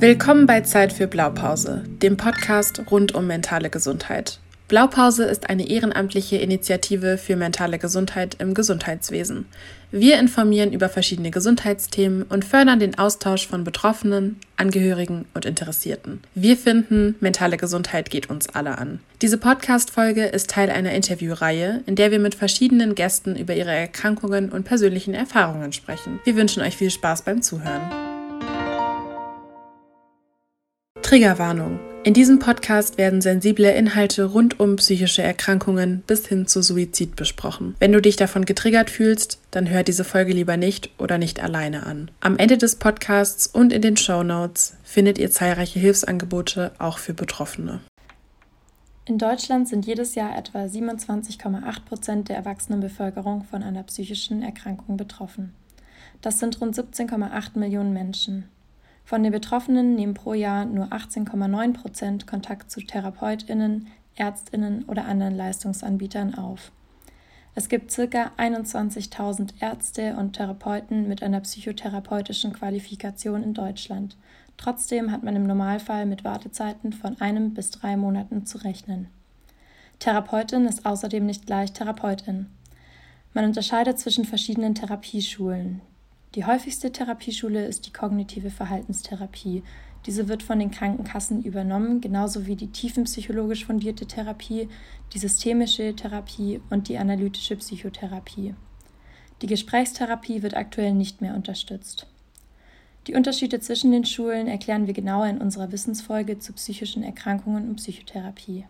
Willkommen bei Zeit für Blaupause, dem Podcast rund um mentale Gesundheit. Blaupause ist eine ehrenamtliche Initiative für mentale Gesundheit im Gesundheitswesen. Wir informieren über verschiedene Gesundheitsthemen und fördern den Austausch von Betroffenen, Angehörigen und Interessierten. Wir finden, mentale Gesundheit geht uns alle an. Diese Podcast-Folge ist Teil einer Interviewreihe, in der wir mit verschiedenen Gästen über ihre Erkrankungen und persönlichen Erfahrungen sprechen. Wir wünschen euch viel Spaß beim Zuhören. Triggerwarnung. In diesem Podcast werden sensible Inhalte rund um psychische Erkrankungen bis hin zu Suizid besprochen. Wenn du dich davon getriggert fühlst, dann hör diese Folge lieber nicht oder nicht alleine an. Am Ende des Podcasts und in den Show Notes findet ihr zahlreiche Hilfsangebote auch für Betroffene. In Deutschland sind jedes Jahr etwa 27,8 Prozent der erwachsenen Bevölkerung von einer psychischen Erkrankung betroffen. Das sind rund 17,8 Millionen Menschen. Von den Betroffenen nehmen pro Jahr nur 18,9 Prozent Kontakt zu TherapeutInnen, ÄrztInnen oder anderen Leistungsanbietern auf. Es gibt ca. 21.000 Ärzte und Therapeuten mit einer psychotherapeutischen Qualifikation in Deutschland. Trotzdem hat man im Normalfall mit Wartezeiten von einem bis drei Monaten zu rechnen. Therapeutin ist außerdem nicht gleich Therapeutin. Man unterscheidet zwischen verschiedenen Therapieschulen. Die häufigste Therapieschule ist die kognitive Verhaltenstherapie. Diese wird von den Krankenkassen übernommen, genauso wie die tiefenpsychologisch fundierte Therapie, die systemische Therapie und die analytische Psychotherapie. Die Gesprächstherapie wird aktuell nicht mehr unterstützt. Die Unterschiede zwischen den Schulen erklären wir genauer in unserer Wissensfolge zu psychischen Erkrankungen und Psychotherapie.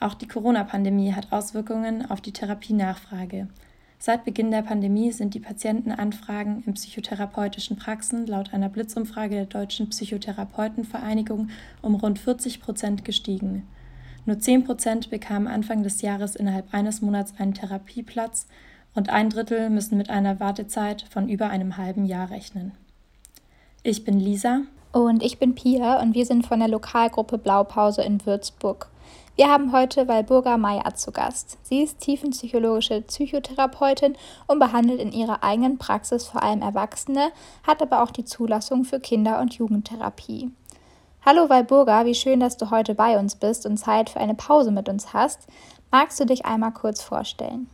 Auch die Corona-Pandemie hat Auswirkungen auf die Therapienachfrage. Seit Beginn der Pandemie sind die Patientenanfragen in psychotherapeutischen Praxen laut einer Blitzumfrage der Deutschen Psychotherapeutenvereinigung um rund 40 Prozent gestiegen. Nur 10 Prozent bekamen Anfang des Jahres innerhalb eines Monats einen Therapieplatz und ein Drittel müssen mit einer Wartezeit von über einem halben Jahr rechnen. Ich bin Lisa. Und ich bin Pia und wir sind von der Lokalgruppe Blaupause in Würzburg. Wir haben heute Walburga Meyer zu Gast. Sie ist tiefenpsychologische Psychotherapeutin und behandelt in ihrer eigenen Praxis vor allem Erwachsene, hat aber auch die Zulassung für Kinder- und Jugendtherapie. Hallo Walburga, wie schön, dass du heute bei uns bist und Zeit für eine Pause mit uns hast. Magst du dich einmal kurz vorstellen?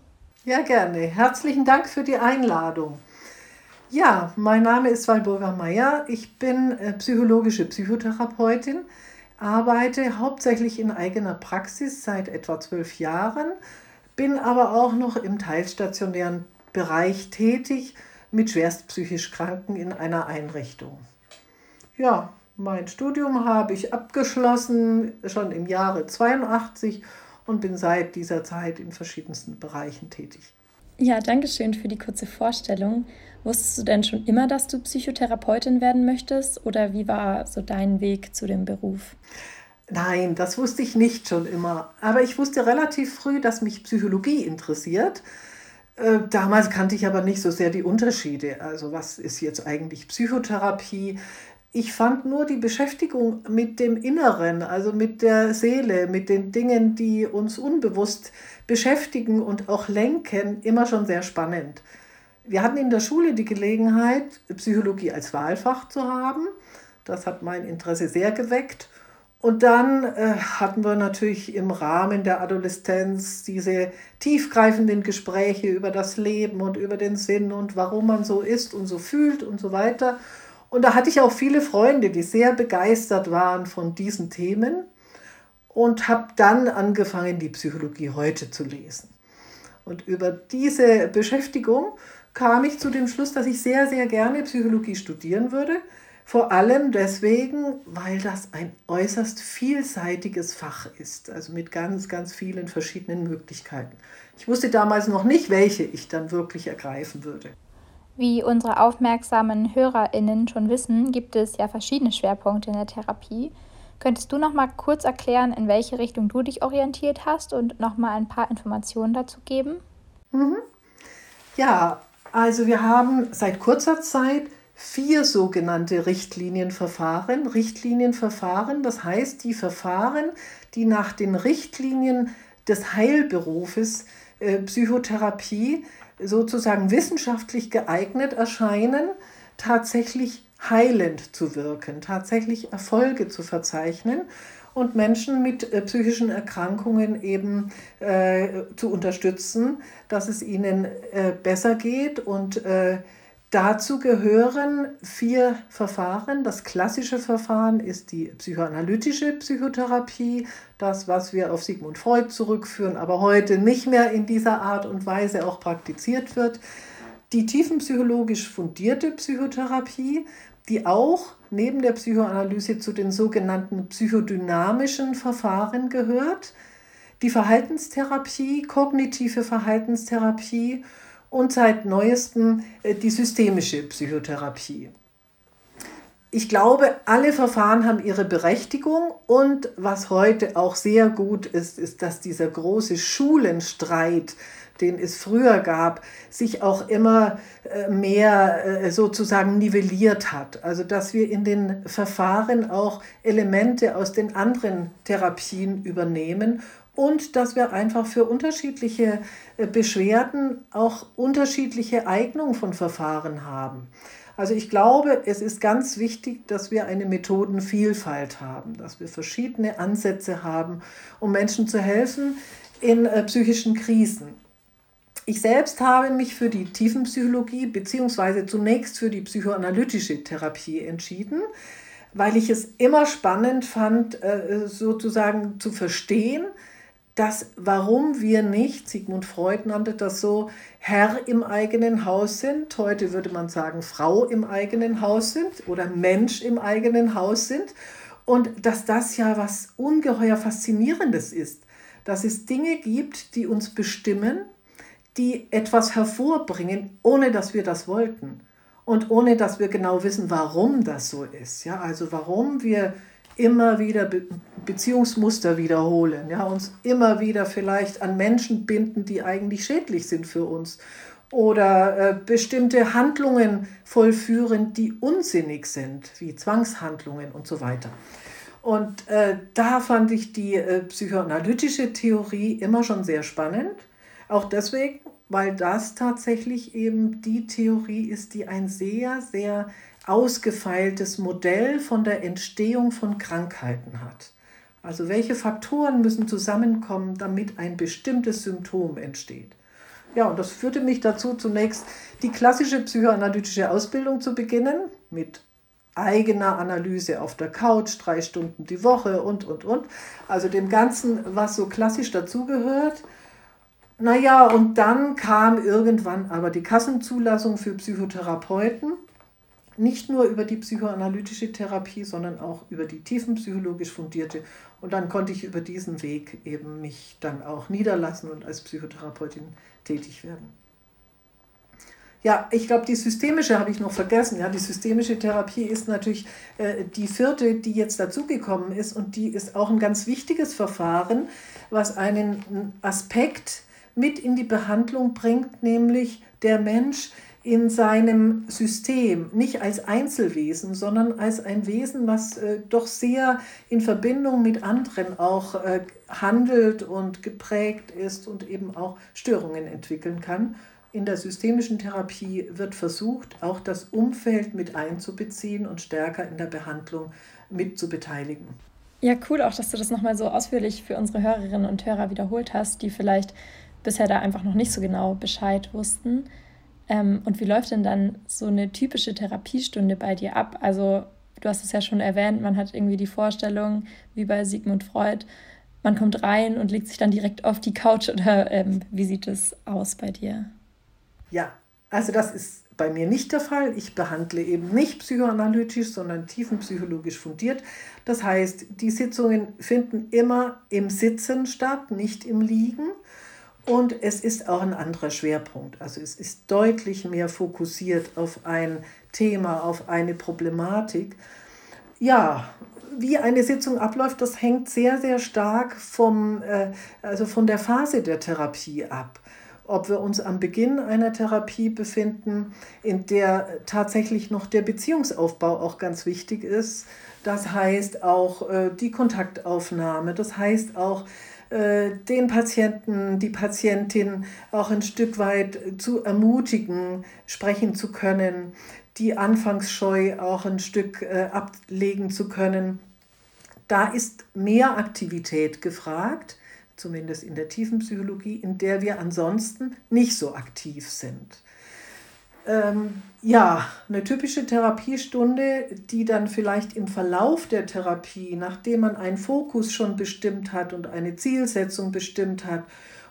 Ja, gerne. Herzlichen Dank für die Einladung. Ja, mein Name ist Walburga Meyer. Ich bin äh, psychologische Psychotherapeutin arbeite hauptsächlich in eigener Praxis seit etwa zwölf Jahren, bin aber auch noch im teilstationären Bereich tätig mit schwerst psychisch Kranken in einer Einrichtung. Ja, mein Studium habe ich abgeschlossen, schon im Jahre 82 und bin seit dieser Zeit in verschiedensten Bereichen tätig. Ja, danke schön für die kurze Vorstellung. Wusstest du denn schon immer, dass du Psychotherapeutin werden möchtest oder wie war so dein Weg zu dem Beruf? Nein, das wusste ich nicht schon immer. Aber ich wusste relativ früh, dass mich Psychologie interessiert. Äh, damals kannte ich aber nicht so sehr die Unterschiede. Also was ist jetzt eigentlich Psychotherapie? Ich fand nur die Beschäftigung mit dem Inneren, also mit der Seele, mit den Dingen, die uns unbewusst beschäftigen und auch lenken, immer schon sehr spannend. Wir hatten in der Schule die Gelegenheit, Psychologie als Wahlfach zu haben. Das hat mein Interesse sehr geweckt. Und dann äh, hatten wir natürlich im Rahmen der Adoleszenz diese tiefgreifenden Gespräche über das Leben und über den Sinn und warum man so ist und so fühlt und so weiter. Und da hatte ich auch viele Freunde, die sehr begeistert waren von diesen Themen und habe dann angefangen, die Psychologie heute zu lesen. Und über diese Beschäftigung kam ich zu dem Schluss, dass ich sehr, sehr gerne Psychologie studieren würde. Vor allem deswegen, weil das ein äußerst vielseitiges Fach ist, also mit ganz, ganz vielen verschiedenen Möglichkeiten. Ich wusste damals noch nicht, welche ich dann wirklich ergreifen würde. Wie unsere aufmerksamen HörerInnen schon wissen, gibt es ja verschiedene Schwerpunkte in der Therapie. Könntest du noch mal kurz erklären, in welche Richtung du dich orientiert hast und noch mal ein paar Informationen dazu geben? Mhm. Ja, also wir haben seit kurzer Zeit vier sogenannte Richtlinienverfahren. Richtlinienverfahren, das heißt die Verfahren, die nach den Richtlinien des Heilberufes äh, Psychotherapie sozusagen wissenschaftlich geeignet erscheinen, tatsächlich heilend zu wirken, tatsächlich Erfolge zu verzeichnen und Menschen mit äh, psychischen Erkrankungen eben äh, zu unterstützen, dass es ihnen äh, besser geht. Und äh, dazu gehören vier Verfahren. Das klassische Verfahren ist die psychoanalytische Psychotherapie, das, was wir auf Sigmund Freud zurückführen, aber heute nicht mehr in dieser Art und Weise auch praktiziert wird. Die tiefenpsychologisch fundierte Psychotherapie, die auch neben der Psychoanalyse zu den sogenannten psychodynamischen Verfahren gehört, die Verhaltenstherapie, kognitive Verhaltenstherapie und seit neuestem äh, die systemische Psychotherapie. Ich glaube, alle Verfahren haben ihre Berechtigung und was heute auch sehr gut ist, ist, dass dieser große Schulenstreit den es früher gab, sich auch immer äh, mehr äh, sozusagen nivelliert hat. Also dass wir in den Verfahren auch Elemente aus den anderen Therapien übernehmen und dass wir einfach für unterschiedliche äh, Beschwerden auch unterschiedliche Eignung von Verfahren haben. Also ich glaube, es ist ganz wichtig, dass wir eine Methodenvielfalt haben, dass wir verschiedene Ansätze haben, um Menschen zu helfen in psychischen Krisen. Ich selbst habe mich für die Tiefenpsychologie bzw. zunächst für die psychoanalytische Therapie entschieden, weil ich es immer spannend fand, äh, sozusagen zu verstehen, dass warum wir nicht, Sigmund Freud nannte das so, Herr im eigenen Haus sind, heute würde man sagen Frau im eigenen Haus sind oder Mensch im eigenen Haus sind und dass das ja was ungeheuer faszinierendes ist, dass es Dinge gibt, die uns bestimmen, die etwas hervorbringen, ohne dass wir das wollten und ohne dass wir genau wissen, warum das so ist. Ja, also warum wir immer wieder Be Beziehungsmuster wiederholen, ja, uns immer wieder vielleicht an Menschen binden, die eigentlich schädlich sind für uns oder äh, bestimmte Handlungen vollführen, die unsinnig sind, wie Zwangshandlungen und so weiter. Und äh, da fand ich die äh, psychoanalytische Theorie immer schon sehr spannend auch deswegen, weil das tatsächlich eben die Theorie ist, die ein sehr, sehr ausgefeiltes Modell von der Entstehung von Krankheiten hat. Also welche Faktoren müssen zusammenkommen, damit ein bestimmtes Symptom entsteht. Ja, und das führte mich dazu, zunächst die klassische psychoanalytische Ausbildung zu beginnen, mit eigener Analyse auf der Couch, drei Stunden die Woche und, und, und. Also dem Ganzen, was so klassisch dazugehört. Naja, und dann kam irgendwann aber die Kassenzulassung für Psychotherapeuten. Nicht nur über die psychoanalytische Therapie, sondern auch über die tiefenpsychologisch fundierte. Und dann konnte ich über diesen Weg eben mich dann auch niederlassen und als Psychotherapeutin tätig werden. Ja, ich glaube, die systemische habe ich noch vergessen. Ja, die systemische Therapie ist natürlich äh, die vierte, die jetzt dazugekommen ist. Und die ist auch ein ganz wichtiges Verfahren, was einen Aspekt mit in die Behandlung bringt, nämlich der Mensch in seinem System, nicht als Einzelwesen, sondern als ein Wesen, was äh, doch sehr in Verbindung mit anderen auch äh, handelt und geprägt ist und eben auch Störungen entwickeln kann. In der systemischen Therapie wird versucht, auch das Umfeld mit einzubeziehen und stärker in der Behandlung mit zu beteiligen. Ja, cool auch, dass du das nochmal so ausführlich für unsere Hörerinnen und Hörer wiederholt hast, die vielleicht bisher da einfach noch nicht so genau Bescheid wussten. Ähm, und wie läuft denn dann so eine typische Therapiestunde bei dir ab? Also du hast es ja schon erwähnt, man hat irgendwie die Vorstellung, wie bei Sigmund Freud, man kommt rein und legt sich dann direkt auf die Couch oder ähm, wie sieht es aus bei dir? Ja, also das ist bei mir nicht der Fall. Ich behandle eben nicht psychoanalytisch, sondern tiefenpsychologisch fundiert. Das heißt, die Sitzungen finden immer im Sitzen statt, nicht im Liegen. Und es ist auch ein anderer Schwerpunkt. Also es ist deutlich mehr fokussiert auf ein Thema, auf eine Problematik. Ja, wie eine Sitzung abläuft, das hängt sehr, sehr stark vom, äh, also von der Phase der Therapie ab. Ob wir uns am Beginn einer Therapie befinden, in der tatsächlich noch der Beziehungsaufbau auch ganz wichtig ist. Das heißt auch äh, die Kontaktaufnahme, das heißt auch den Patienten, die Patientin auch ein Stück weit zu ermutigen, sprechen zu können, die Anfangsscheu auch ein Stück äh, ablegen zu können. Da ist mehr Aktivität gefragt, zumindest in der tiefen Psychologie, in der wir ansonsten nicht so aktiv sind. Ähm, ja, eine typische Therapiestunde, die dann vielleicht im Verlauf der Therapie, nachdem man einen Fokus schon bestimmt hat und eine Zielsetzung bestimmt hat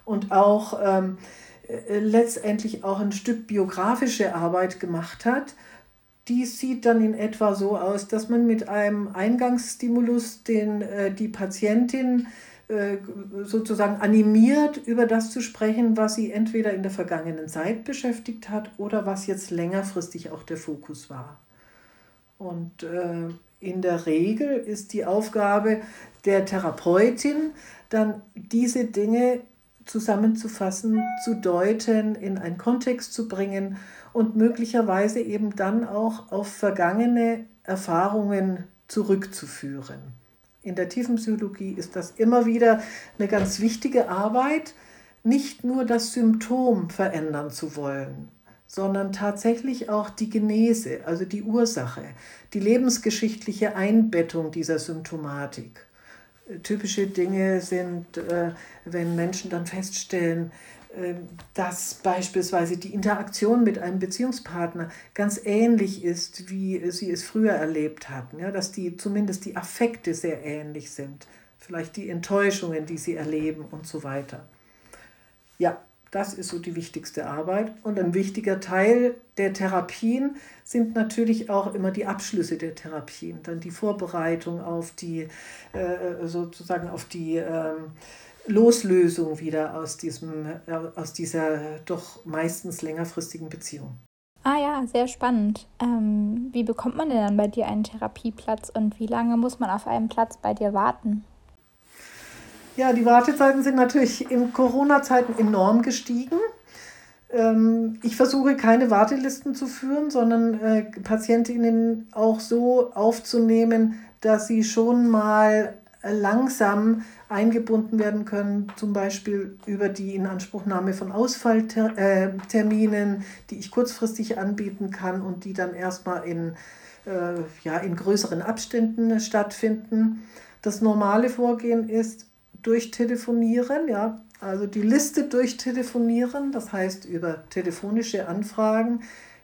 und auch ähm, äh, letztendlich auch ein Stück biografische Arbeit gemacht hat, die sieht dann in etwa so aus, dass man mit einem Eingangsstimulus den, äh, die Patientin äh, sozusagen animiert, über das zu sprechen, was sie entweder in der vergangenen Zeit beschäftigt hat oder was jetzt längerfristig auch der Fokus war. Und äh, in der Regel ist die Aufgabe der Therapeutin dann diese Dinge zusammenzufassen, zu deuten, in einen Kontext zu bringen und möglicherweise eben dann auch auf vergangene Erfahrungen zurückzuführen. In der Tiefenpsychologie ist das immer wieder eine ganz wichtige Arbeit, nicht nur das Symptom verändern zu wollen, sondern tatsächlich auch die Genese, also die Ursache, die lebensgeschichtliche Einbettung dieser Symptomatik. Typische Dinge sind, äh, wenn Menschen dann feststellen, dass beispielsweise die Interaktion mit einem Beziehungspartner ganz ähnlich ist, wie sie es früher erlebt hatten. Ja, dass die zumindest die Affekte sehr ähnlich sind, vielleicht die Enttäuschungen, die sie erleben und so weiter. Ja, das ist so die wichtigste Arbeit. Und ein wichtiger Teil der Therapien sind natürlich auch immer die Abschlüsse der Therapien, dann die Vorbereitung auf die äh, sozusagen auf die äh, Loslösung wieder aus, diesem, äh, aus dieser doch meistens längerfristigen Beziehung. Ah ja, sehr spannend. Ähm, wie bekommt man denn dann bei dir einen Therapieplatz und wie lange muss man auf einen Platz bei dir warten? Ja, die Wartezeiten sind natürlich in Corona-Zeiten enorm gestiegen. Ähm, ich versuche keine Wartelisten zu führen, sondern äh, Patientinnen auch so aufzunehmen, dass sie schon mal langsam eingebunden werden können, zum Beispiel über die Inanspruchnahme von Ausfallterminen, die ich kurzfristig anbieten kann und die dann erstmal in, äh, ja, in größeren Abständen stattfinden. Das normale Vorgehen ist durchtelefonieren, ja, also die Liste durchtelefonieren, das heißt über telefonische Anfragen.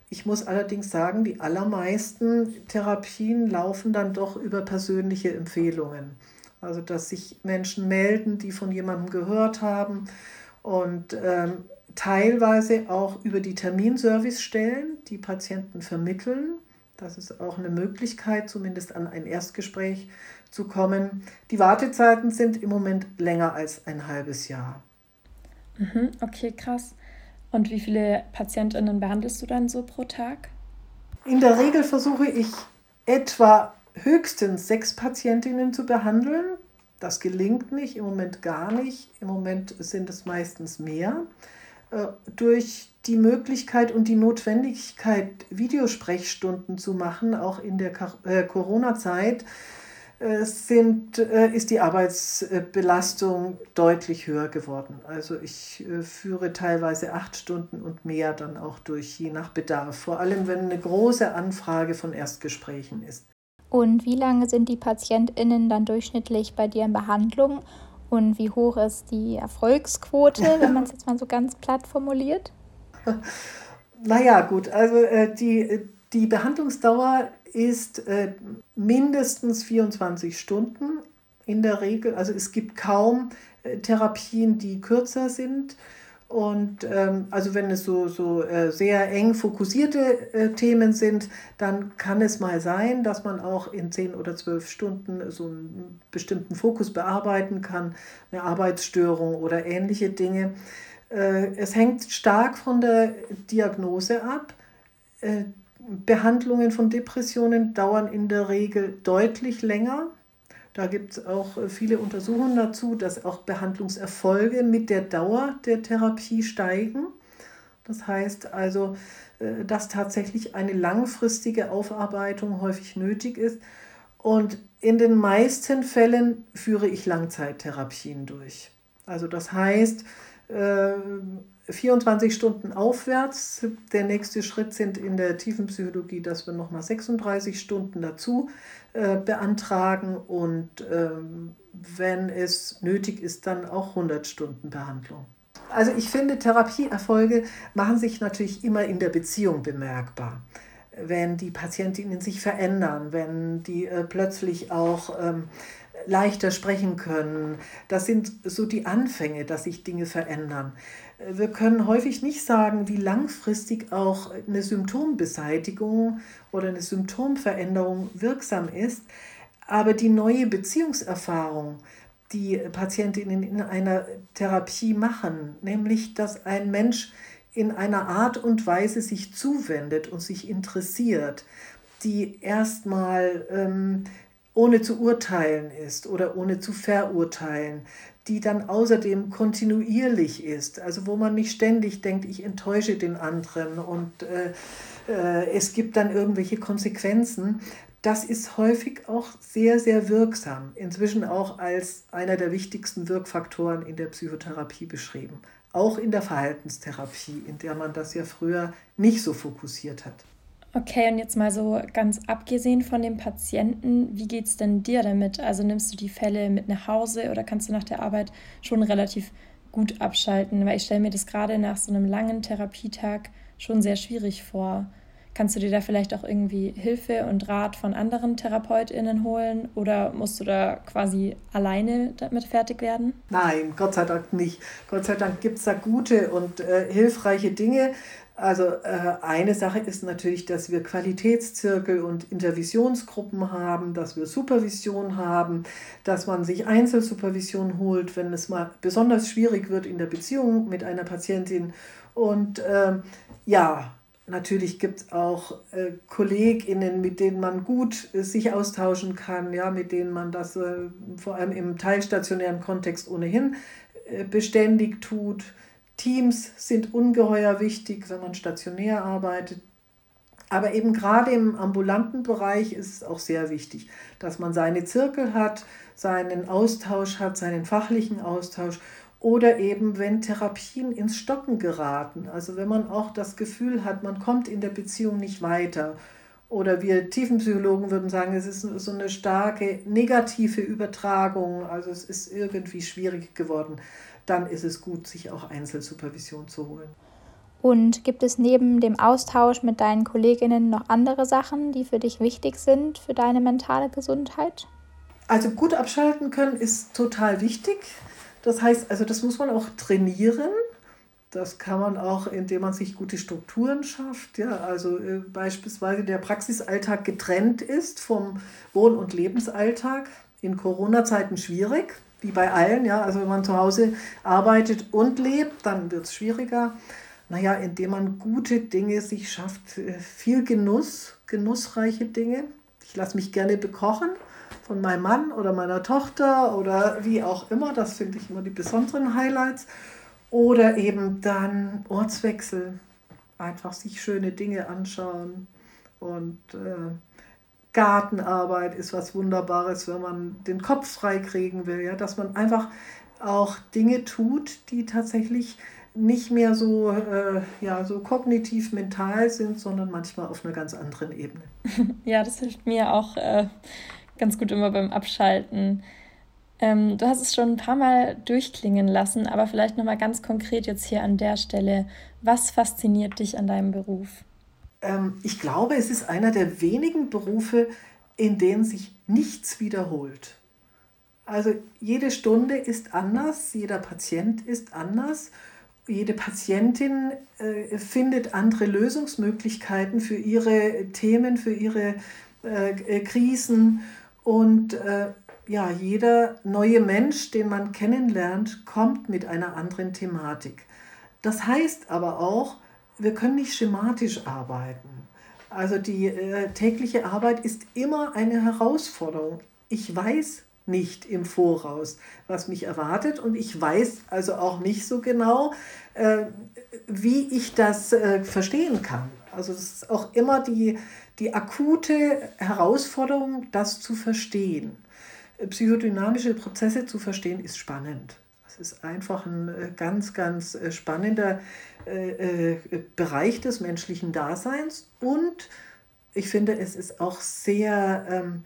Ich muss allerdings sagen, die allermeisten Therapien laufen dann doch über persönliche Empfehlungen. Also dass sich Menschen melden, die von jemandem gehört haben und ähm, teilweise auch über die Terminservicestellen die Patienten vermitteln. Das ist auch eine Möglichkeit, zumindest an ein Erstgespräch zu kommen. Die Wartezeiten sind im Moment länger als ein halbes Jahr. Mhm, okay, krass. Und wie viele Patientinnen behandelst du dann so pro Tag? In der Regel versuche ich etwa höchstens sechs Patientinnen zu behandeln. Das gelingt nicht, im Moment gar nicht. Im Moment sind es meistens mehr. Äh, durch die Möglichkeit und die Notwendigkeit, Videosprechstunden zu machen, auch in der äh, Corona-Zeit, äh, ist die Arbeitsbelastung deutlich höher geworden. Also ich führe teilweise acht Stunden und mehr dann auch durch, je nach Bedarf. Vor allem, wenn eine große Anfrage von Erstgesprächen ist. Und wie lange sind die PatientInnen dann durchschnittlich bei dir in Behandlung? Und wie hoch ist die Erfolgsquote, wenn man es jetzt mal so ganz platt formuliert? Naja, gut, also äh, die, die Behandlungsdauer ist äh, mindestens 24 Stunden in der Regel. Also es gibt kaum äh, Therapien, die kürzer sind. Und ähm, also wenn es so, so äh, sehr eng fokussierte äh, Themen sind, dann kann es mal sein, dass man auch in zehn oder zwölf Stunden so einen bestimmten Fokus bearbeiten kann, eine Arbeitsstörung oder ähnliche Dinge. Äh, es hängt stark von der Diagnose ab. Äh, Behandlungen von Depressionen dauern in der Regel deutlich länger da gibt es auch äh, viele Untersuchungen dazu, dass auch Behandlungserfolge mit der Dauer der Therapie steigen. Das heißt also, äh, dass tatsächlich eine langfristige Aufarbeitung häufig nötig ist. Und in den meisten Fällen führe ich Langzeittherapien durch. Also das heißt, äh, 24 Stunden aufwärts. Der nächste Schritt sind in der Tiefenpsychologie, dass wir nochmal 36 Stunden dazu äh, beantragen und ähm, wenn es nötig ist, dann auch 100 Stunden Behandlung. Also ich finde, Therapieerfolge machen sich natürlich immer in der Beziehung bemerkbar. Wenn die Patientinnen sich verändern, wenn die äh, plötzlich auch ähm, leichter sprechen können. Das sind so die Anfänge, dass sich Dinge verändern. Wir können häufig nicht sagen, wie langfristig auch eine Symptombeseitigung oder eine Symptomveränderung wirksam ist, aber die neue Beziehungserfahrung, die Patientinnen in einer Therapie machen, nämlich dass ein Mensch in einer Art und Weise sich zuwendet und sich interessiert, die erstmal ähm, ohne zu urteilen ist oder ohne zu verurteilen, die dann außerdem kontinuierlich ist, also wo man nicht ständig denkt, ich enttäusche den anderen und äh, äh, es gibt dann irgendwelche Konsequenzen. Das ist häufig auch sehr, sehr wirksam, inzwischen auch als einer der wichtigsten Wirkfaktoren in der Psychotherapie beschrieben, auch in der Verhaltenstherapie, in der man das ja früher nicht so fokussiert hat. Okay, und jetzt mal so ganz abgesehen von dem Patienten, wie geht es denn dir damit? Also nimmst du die Fälle mit nach Hause oder kannst du nach der Arbeit schon relativ gut abschalten? Weil ich stelle mir das gerade nach so einem langen Therapietag schon sehr schwierig vor. Kannst du dir da vielleicht auch irgendwie Hilfe und Rat von anderen TherapeutInnen holen oder musst du da quasi alleine damit fertig werden? Nein, Gott sei Dank nicht. Gott sei Dank gibt es da gute und äh, hilfreiche Dinge. Also äh, eine Sache ist natürlich, dass wir Qualitätszirkel und Intervisionsgruppen haben, dass wir Supervision haben, dass man sich Einzelsupervision holt, wenn es mal besonders schwierig wird in der Beziehung mit einer Patientin. Und äh, ja, natürlich gibt es auch äh, KollegInnen, mit denen man gut äh, sich austauschen kann, ja, mit denen man das äh, vor allem im teilstationären Kontext ohnehin äh, beständig tut Teams sind ungeheuer wichtig, wenn man stationär arbeitet. Aber eben gerade im ambulanten Bereich ist es auch sehr wichtig, dass man seine Zirkel hat, seinen Austausch hat, seinen fachlichen Austausch oder eben wenn Therapien ins Stocken geraten. Also wenn man auch das Gefühl hat, man kommt in der Beziehung nicht weiter. Oder wir Tiefenpsychologen würden sagen, es ist so eine starke negative Übertragung, also es ist irgendwie schwierig geworden dann ist es gut, sich auch Einzelsupervision zu holen. Und gibt es neben dem Austausch mit deinen Kolleginnen noch andere Sachen, die für dich wichtig sind für deine mentale Gesundheit? Also gut abschalten können ist total wichtig. Das heißt, also das muss man auch trainieren. Das kann man auch, indem man sich gute Strukturen schafft. Ja, also äh, beispielsweise der Praxisalltag getrennt ist vom Wohn- und Lebensalltag. In Corona-Zeiten schwierig wie bei allen, ja, also wenn man zu Hause arbeitet und lebt, dann wird es schwieriger. Naja, indem man gute Dinge sich schafft, äh, viel Genuss, genussreiche Dinge. Ich lasse mich gerne bekochen von meinem Mann oder meiner Tochter oder wie auch immer. Das finde ich immer die besonderen Highlights. Oder eben dann Ortswechsel, einfach sich schöne Dinge anschauen und äh, Gartenarbeit ist was Wunderbares, wenn man den Kopf frei kriegen will, ja, dass man einfach auch Dinge tut, die tatsächlich nicht mehr so, äh, ja, so kognitiv mental sind, sondern manchmal auf einer ganz anderen Ebene. Ja, das hilft mir auch äh, ganz gut immer beim Abschalten. Ähm, du hast es schon ein paar Mal durchklingen lassen, aber vielleicht nochmal ganz konkret jetzt hier an der Stelle. Was fasziniert dich an deinem Beruf? Ähm, ich glaube, es ist einer der wenigen Berufe, in denen sich nichts wiederholt. Also jede Stunde ist anders, jeder Patient ist anders, jede Patientin äh, findet andere Lösungsmöglichkeiten für ihre Themen, für ihre äh, äh Krisen und ja, jeder neue Mensch, den man kennenlernt, kommt mit einer anderen Thematik. Das heißt aber auch, wir können nicht schematisch arbeiten. Also die äh, tägliche Arbeit ist immer eine Herausforderung. Ich weiß nicht im Voraus, was mich erwartet und ich weiß also auch nicht so genau, äh, wie ich das äh, verstehen kann. Also es ist auch immer die, die akute Herausforderung, das zu verstehen. Psychodynamische Prozesse zu verstehen, ist spannend. Es ist einfach ein äh, ganz, ganz äh, spannender äh, äh, Bereich des menschlichen Daseins und ich finde, es ist auch sehr, ähm,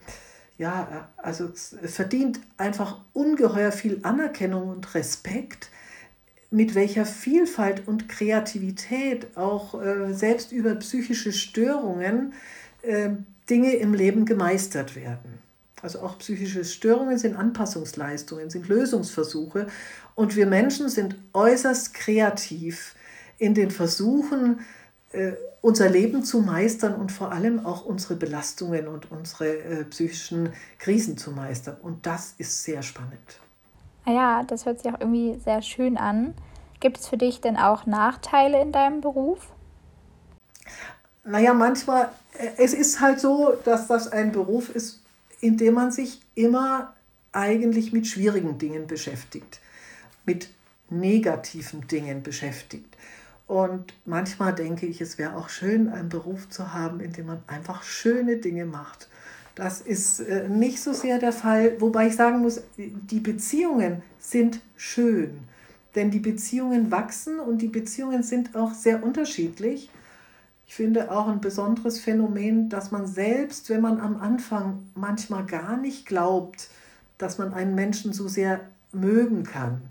ja, also verdient einfach ungeheuer viel Anerkennung und Respekt, mit welcher Vielfalt und Kreativität auch äh, selbst über psychische Störungen äh, Dinge im Leben gemeistert werden. Also auch psychische Störungen sind Anpassungsleistungen, sind Lösungsversuche. Und wir Menschen sind äußerst kreativ in den Versuchen, äh, unser Leben zu meistern und vor allem auch unsere Belastungen und unsere äh, psychischen Krisen zu meistern. Und das ist sehr spannend. Ah ja, das hört sich auch irgendwie sehr schön an. Gibt es für dich denn auch Nachteile in deinem Beruf? Naja, manchmal, äh, es ist halt so, dass das ein Beruf ist, in dem man sich immer eigentlich mit schwierigen Dingen beschäftigt, mit negativen Dingen beschäftigt. Und manchmal denke ich, es wäre auch schön, einen Beruf zu haben, in dem man einfach schöne Dinge macht. Das ist äh, nicht so sehr der Fall, wobei ich sagen muss, die Beziehungen sind schön, denn die Beziehungen wachsen und die Beziehungen sind auch sehr unterschiedlich. Ich finde auch ein besonderes Phänomen, dass man selbst, wenn man am Anfang manchmal gar nicht glaubt, dass man einen Menschen so sehr mögen kann,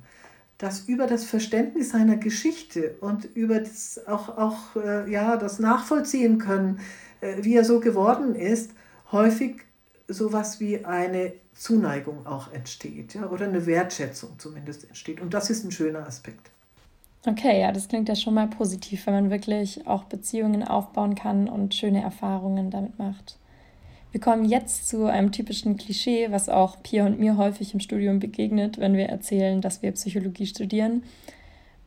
dass über das Verständnis seiner Geschichte und über das auch, auch äh, ja, das Nachvollziehen können, äh, wie er so geworden ist, häufig sowas wie eine Zuneigung auch entsteht ja, oder eine Wertschätzung zumindest entsteht. Und das ist ein schöner Aspekt. Okay, ja, das klingt ja schon mal positiv, wenn man wirklich auch Beziehungen aufbauen kann und schöne Erfahrungen damit macht. Wir kommen jetzt zu einem typischen Klischee, was auch Pia und mir häufig im Studium begegnet, wenn wir erzählen, dass wir Psychologie studieren.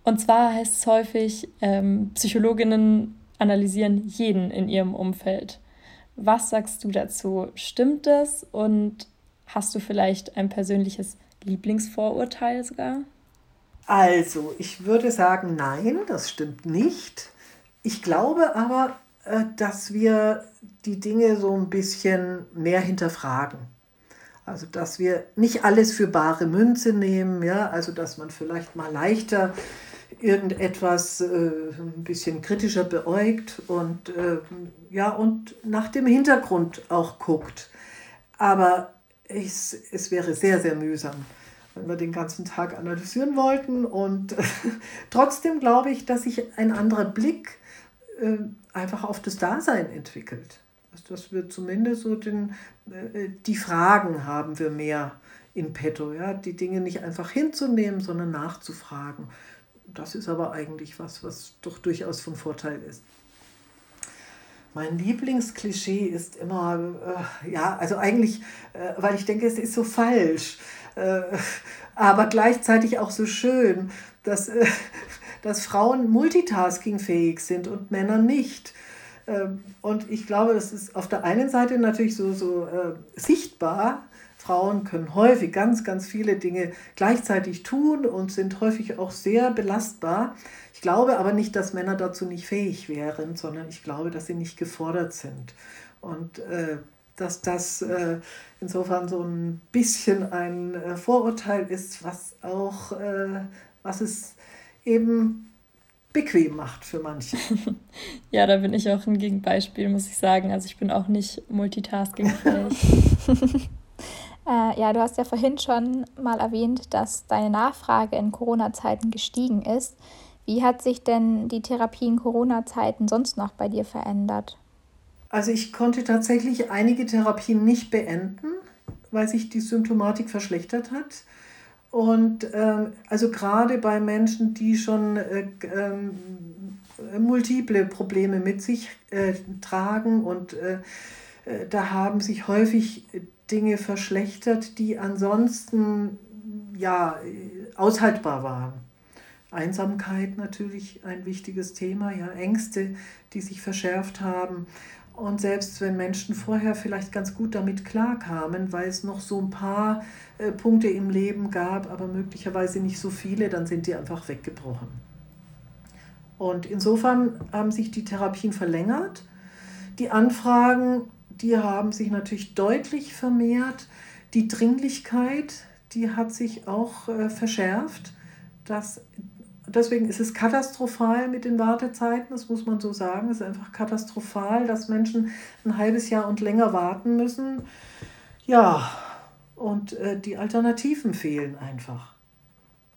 Und zwar heißt es häufig, ähm, Psychologinnen analysieren jeden in ihrem Umfeld. Was sagst du dazu? Stimmt das? Und hast du vielleicht ein persönliches Lieblingsvorurteil sogar? Also, ich würde sagen, nein, das stimmt nicht. Ich glaube aber, dass wir die Dinge so ein bisschen mehr hinterfragen. Also, dass wir nicht alles für bare Münze nehmen, ja, also dass man vielleicht mal leichter irgendetwas äh, ein bisschen kritischer beäugt und äh, ja und nach dem Hintergrund auch guckt. Aber es, es wäre sehr, sehr mühsam, wenn wir den ganzen Tag analysieren wollten. Und trotzdem glaube ich, dass sich ein anderer Blick äh, einfach auf das Dasein entwickelt. Also, dass wir zumindest so den, äh, die Fragen haben wir mehr in petto, ja? die Dinge nicht einfach hinzunehmen, sondern nachzufragen. Das ist aber eigentlich was, was doch durchaus von Vorteil ist. Mein Lieblingsklischee ist immer, äh, ja, also eigentlich, äh, weil ich denke, es ist so falsch, äh, aber gleichzeitig auch so schön, dass äh, dass Frauen multitaskingfähig sind und Männer nicht. Ähm, und ich glaube, das ist auf der einen Seite natürlich so, so äh, sichtbar. Frauen können häufig ganz, ganz viele Dinge gleichzeitig tun und sind häufig auch sehr belastbar. Ich glaube aber nicht, dass Männer dazu nicht fähig wären, sondern ich glaube, dass sie nicht gefordert sind. Und äh, dass das äh, insofern so ein bisschen ein äh, Vorurteil ist, was auch, äh, was es eben bequem macht für manche. ja, da bin ich auch ein Gegenbeispiel, muss ich sagen. Also ich bin auch nicht multitaskingfähig. äh, ja, du hast ja vorhin schon mal erwähnt, dass deine Nachfrage in Corona-Zeiten gestiegen ist. Wie hat sich denn die Therapie in Corona-Zeiten sonst noch bei dir verändert? Also ich konnte tatsächlich einige Therapien nicht beenden, weil sich die Symptomatik verschlechtert hat. Und ähm, also gerade bei Menschen, die schon äh, äh, multiple Probleme mit sich äh, tragen und äh, äh, da haben sich häufig Dinge verschlechtert, die ansonsten ja aushaltbar waren. Einsamkeit natürlich ein wichtiges Thema, ja Ängste, die sich verschärft haben. Und selbst wenn Menschen vorher vielleicht ganz gut damit klarkamen, weil es noch so ein paar äh, Punkte im Leben gab, aber möglicherweise nicht so viele, dann sind die einfach weggebrochen. Und insofern haben sich die Therapien verlängert. Die Anfragen, die haben sich natürlich deutlich vermehrt. Die Dringlichkeit, die hat sich auch äh, verschärft. dass deswegen ist es katastrophal mit den Wartezeiten, das muss man so sagen. Es ist einfach katastrophal, dass Menschen ein halbes Jahr und länger warten müssen. Ja, und äh, die Alternativen fehlen einfach.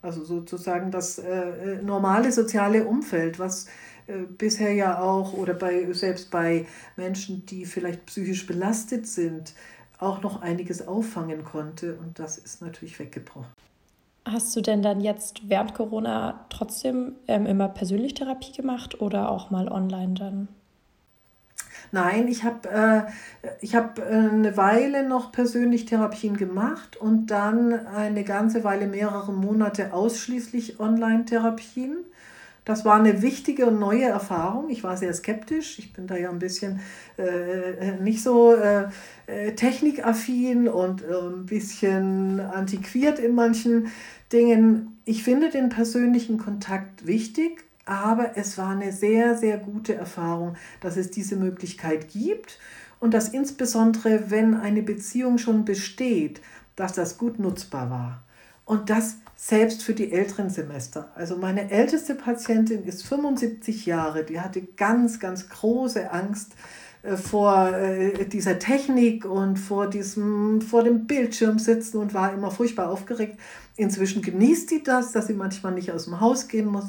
Also sozusagen das äh, äh normale soziale Umfeld, was äh, bisher ja auch oder bei, selbst bei Menschen, die vielleicht psychisch belastet sind, auch noch einiges auffangen konnte. Und das ist natürlich weggebrochen. Hast du denn dann jetzt während Corona trotzdem ähm, immer persönlich Therapie gemacht oder auch mal online dann? Nein, ich habe äh, hab äh, eine Weile noch persönlich Therapien gemacht und dann eine ganze Weile, mehrere Monate ausschließlich Online-Therapien. Das war eine wichtige und neue Erfahrung. Ich war sehr skeptisch. Ich bin da ja ein bisschen äh, nicht so äh, äh technikaffin und äh, ein bisschen antiquiert in manchen Dingen. Ich finde den persönlichen Kontakt wichtig, aber es war eine sehr, sehr gute Erfahrung, dass es diese Möglichkeit gibt und dass insbesondere, wenn eine Beziehung schon besteht, dass das gut nutzbar war. Und das selbst für die älteren Semester. Also meine älteste Patientin ist 75 Jahre, die hatte ganz, ganz große Angst äh, vor äh, dieser Technik und vor, diesem, vor dem Bildschirm sitzen und war immer furchtbar aufgeregt. Inzwischen genießt sie das, dass sie manchmal nicht aus dem Haus gehen muss.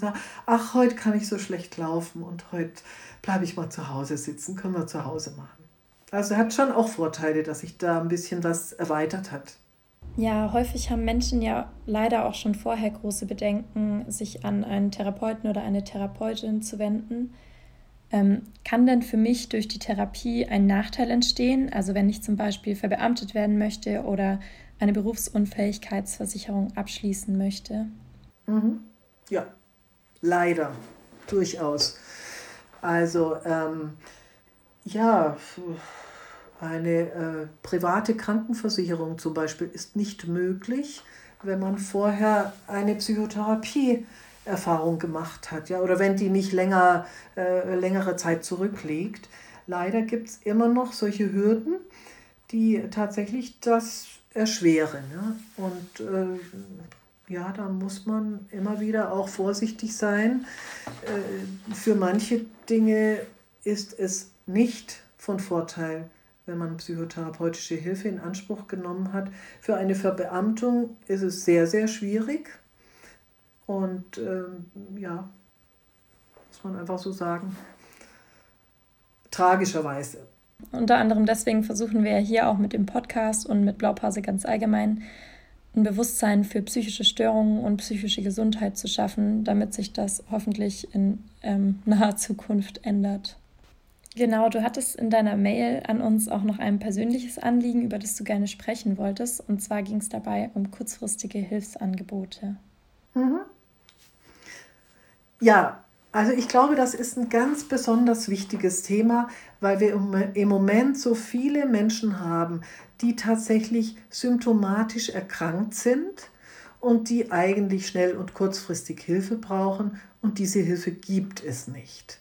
Ach, heute kann ich so schlecht laufen und heute bleibe ich mal zu Hause sitzen, können wir zu Hause machen. Also hat schon auch Vorteile, dass sich da ein bisschen was erweitert hat. Ja, häufig haben Menschen ja leider auch schon vorher große Bedenken, sich an einen Therapeuten oder eine Therapeutin zu wenden. Ähm, kann denn für mich durch die Therapie ein Nachteil entstehen? Also wenn ich zum Beispiel verbeamtet werden möchte oder eine Berufsunfähigkeitsversicherung abschließen möchte? Mhm. Ja, leider, durchaus. Also ähm, ja, eine äh, private Krankenversicherung zum Beispiel ist nicht möglich, wenn man vorher eine Psychotherapie-Erfahrung gemacht hat, ja, oder wenn die nicht länger, äh, längere Zeit zurückliegt. Leider gibt es immer noch solche Hürden, die tatsächlich das erschweren. Ja? Und äh, ja, da muss man immer wieder auch vorsichtig sein. Äh, für manche Dinge ist es nicht von Vorteil, wenn man psychotherapeutische Hilfe in Anspruch genommen hat. Für eine Verbeamtung ist es sehr, sehr schwierig. Und ähm, ja, muss man einfach so sagen, tragischerweise. Unter anderem deswegen versuchen wir hier auch mit dem Podcast und mit Blaupause ganz allgemein ein Bewusstsein für psychische Störungen und psychische Gesundheit zu schaffen, damit sich das hoffentlich in ähm, naher Zukunft ändert. Genau, du hattest in deiner Mail an uns auch noch ein persönliches Anliegen, über das du gerne sprechen wolltest. Und zwar ging es dabei um kurzfristige Hilfsangebote. Mhm. Ja, also ich glaube, das ist ein ganz besonders wichtiges Thema, weil wir im Moment so viele Menschen haben, die tatsächlich symptomatisch erkrankt sind und die eigentlich schnell und kurzfristig Hilfe brauchen und diese Hilfe gibt es nicht.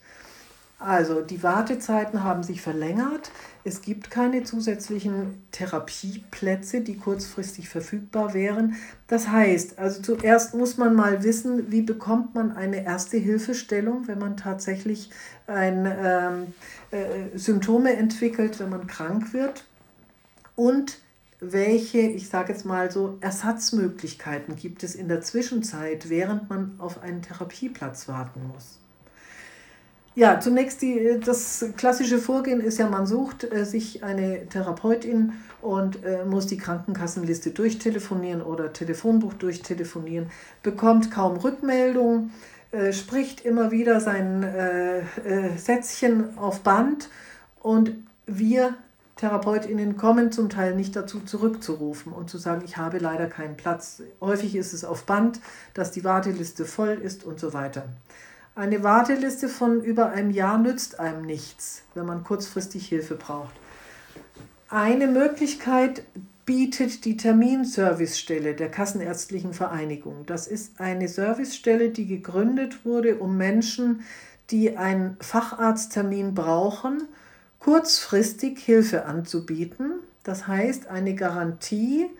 Also die Wartezeiten haben sich verlängert. Es gibt keine zusätzlichen Therapieplätze, die kurzfristig verfügbar wären. Das heißt, also zuerst muss man mal wissen, wie bekommt man eine erste Hilfestellung, wenn man tatsächlich ein, ähm, äh, Symptome entwickelt, wenn man krank wird. Und welche, ich sage jetzt mal so, Ersatzmöglichkeiten gibt es in der Zwischenzeit, während man auf einen Therapieplatz warten muss. Ja, zunächst die, das klassische Vorgehen ist ja, man sucht äh, sich eine Therapeutin und äh, muss die Krankenkassenliste durchtelefonieren oder Telefonbuch durchtelefonieren, bekommt kaum Rückmeldung, äh, spricht immer wieder sein äh, äh, Sätzchen auf Band und wir Therapeutinnen kommen zum Teil nicht dazu zurückzurufen und zu sagen, ich habe leider keinen Platz. Häufig ist es auf Band, dass die Warteliste voll ist und so weiter. Eine Warteliste von über einem Jahr nützt einem nichts, wenn man kurzfristig Hilfe braucht. Eine Möglichkeit bietet die Terminservicestelle der Kassenärztlichen Vereinigung. Das ist eine Servicestelle, die gegründet wurde, um Menschen, die einen Facharzttermin brauchen, kurzfristig Hilfe anzubieten. Das heißt, eine Garantie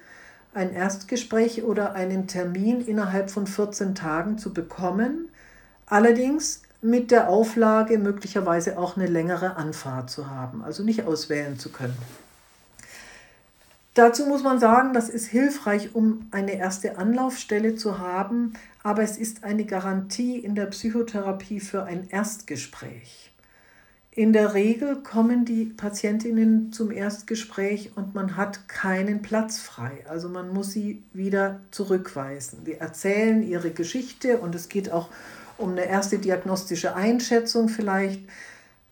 ein Erstgespräch oder einen Termin innerhalb von 14 Tagen zu bekommen. Allerdings mit der Auflage, möglicherweise auch eine längere Anfahrt zu haben, also nicht auswählen zu können. Dazu muss man sagen, das ist hilfreich, um eine erste Anlaufstelle zu haben, aber es ist eine Garantie in der Psychotherapie für ein Erstgespräch. In der Regel kommen die Patientinnen zum Erstgespräch und man hat keinen Platz frei. Also man muss sie wieder zurückweisen. Die erzählen ihre Geschichte und es geht auch um eine erste diagnostische Einschätzung vielleicht.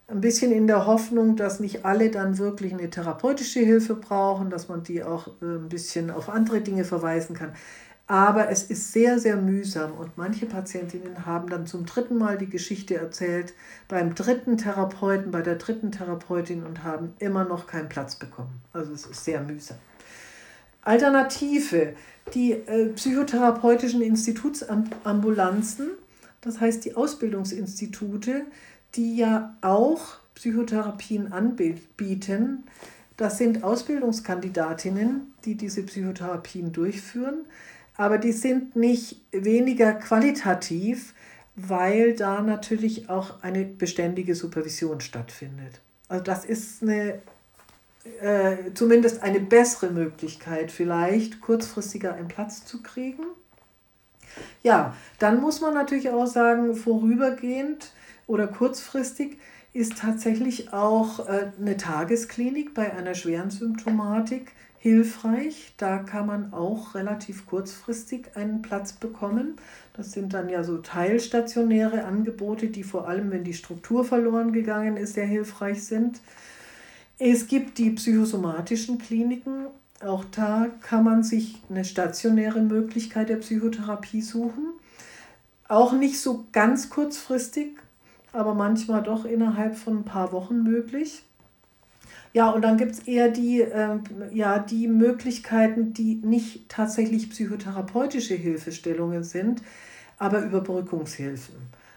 Ein bisschen in der Hoffnung, dass nicht alle dann wirklich eine therapeutische Hilfe brauchen, dass man die auch äh, ein bisschen auf andere Dinge verweisen kann. Aber es ist sehr, sehr mühsam und manche Patientinnen haben dann zum dritten Mal die Geschichte erzählt beim dritten Therapeuten, bei der dritten Therapeutin und haben immer noch keinen Platz bekommen. Also es ist sehr mühsam. Alternative, die äh, psychotherapeutischen Institutsambulanzen, das heißt die Ausbildungsinstitute, die ja auch Psychotherapien anbieten. Das sind Ausbildungskandidatinnen, die diese Psychotherapien durchführen aber die sind nicht weniger qualitativ, weil da natürlich auch eine beständige Supervision stattfindet. Also das ist eine, äh, zumindest eine bessere Möglichkeit, vielleicht kurzfristiger einen Platz zu kriegen. Ja, dann muss man natürlich auch sagen, vorübergehend oder kurzfristig ist tatsächlich auch äh, eine Tagesklinik bei einer schweren Symptomatik hilfreich. Da kann man auch relativ kurzfristig einen Platz bekommen. Das sind dann ja so teilstationäre Angebote, die vor allem, wenn die Struktur verloren gegangen ist, sehr hilfreich sind. Es gibt die psychosomatischen Kliniken. Auch da kann man sich eine stationäre Möglichkeit der Psychotherapie suchen. Auch nicht so ganz kurzfristig, aber manchmal doch innerhalb von ein paar Wochen möglich. Ja, und dann gibt es eher die, äh, ja, die Möglichkeiten, die nicht tatsächlich psychotherapeutische Hilfestellungen sind, aber Überbrückungshilfen.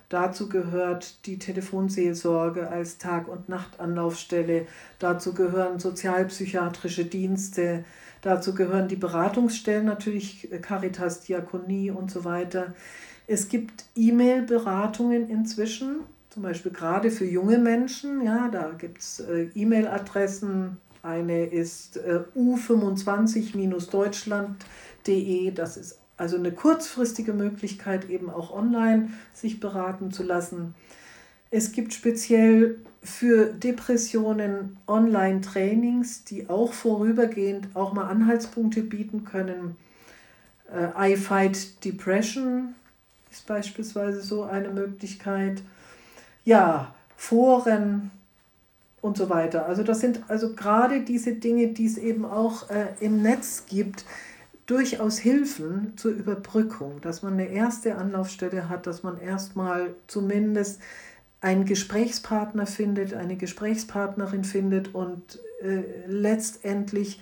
Dazu gehört die Telefonseelsorge als Tag- und Nachtanlaufstelle. Dazu gehören sozialpsychiatrische Dienste. Dazu gehören die Beratungsstellen, natürlich Caritas, Diakonie und so weiter. Es gibt E-Mail-Beratungen inzwischen zum Beispiel gerade für junge Menschen, ja, da gibt es äh, E-Mail-Adressen. Eine ist äh, u25-deutschland.de. Das ist also eine kurzfristige Möglichkeit, eben auch online sich beraten zu lassen. Es gibt speziell für Depressionen Online-Trainings, die auch vorübergehend auch mal Anhaltspunkte bieten können. Äh, I Fight Depression ist beispielsweise so eine Möglichkeit ja, Foren und so weiter. Also das sind also gerade diese Dinge, die es eben auch äh, im Netz gibt, durchaus Hilfen zur Überbrückung, dass man eine erste Anlaufstelle hat, dass man erstmal zumindest einen Gesprächspartner findet, eine Gesprächspartnerin findet und äh, letztendlich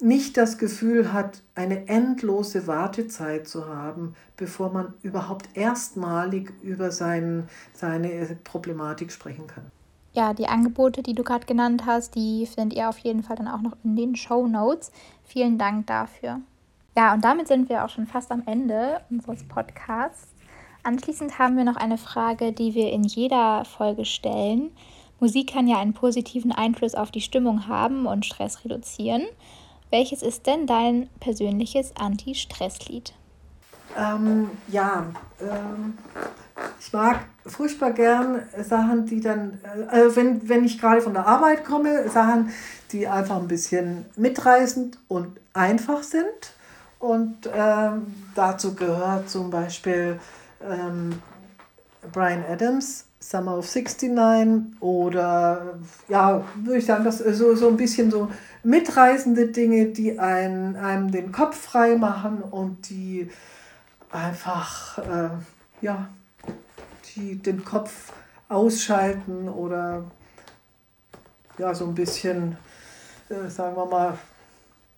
nicht das Gefühl hat, eine endlose Wartezeit zu haben, bevor man überhaupt erstmalig über sein, seine Problematik sprechen kann. Ja, die Angebote, die du gerade genannt hast, die findet ihr auf jeden Fall dann auch noch in den Show Notes. Vielen Dank dafür. Ja, und damit sind wir auch schon fast am Ende unseres Podcasts. Anschließend haben wir noch eine Frage, die wir in jeder Folge stellen. Musik kann ja einen positiven Einfluss auf die Stimmung haben und Stress reduzieren. Welches ist denn dein persönliches Anti-Stress-Lied? Ähm, ja, ähm, ich mag furchtbar gern Sachen, die dann, äh, wenn, wenn ich gerade von der Arbeit komme, Sachen, die einfach ein bisschen mitreißend und einfach sind. Und ähm, dazu gehört zum Beispiel ähm, Brian Adams, Summer of 69 oder ja, würde ich sagen, das so, so ein bisschen so mitreißende Dinge, die einen, einem den Kopf frei machen und die einfach äh, ja, die den Kopf ausschalten oder ja, so ein bisschen, äh, sagen wir mal,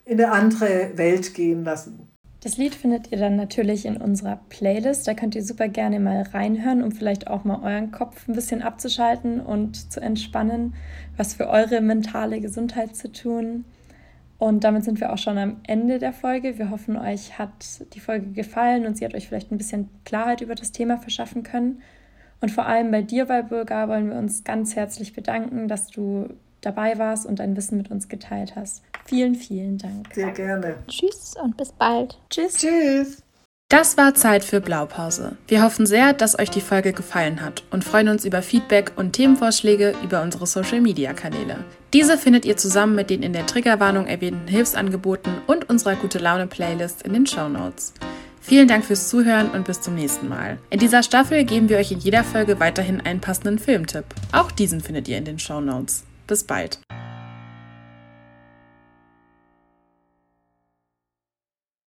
in eine andere Welt gehen lassen. Das Lied findet ihr dann natürlich in unserer Playlist. Da könnt ihr super gerne mal reinhören, um vielleicht auch mal euren Kopf ein bisschen abzuschalten und zu entspannen, was für eure mentale Gesundheit zu tun. Und damit sind wir auch schon am Ende der Folge. Wir hoffen, euch hat die Folge gefallen und sie hat euch vielleicht ein bisschen Klarheit über das Thema verschaffen können. Und vor allem bei dir, Walburga, wollen wir uns ganz herzlich bedanken, dass du dabei warst und dein Wissen mit uns geteilt hast. Vielen, vielen Dank. Sehr gerne. Tschüss und bis bald. Tschüss. Tschüss. Das war Zeit für Blaupause. Wir hoffen sehr, dass euch die Folge gefallen hat und freuen uns über Feedback und Themenvorschläge über unsere Social-Media-Kanäle. Diese findet ihr zusammen mit den in der Triggerwarnung erwähnten Hilfsangeboten und unserer Gute-Laune-Playlist in den Show Notes. Vielen Dank fürs Zuhören und bis zum nächsten Mal. In dieser Staffel geben wir euch in jeder Folge weiterhin einen passenden Filmtipp. Auch diesen findet ihr in den Show Notes. Bis bald.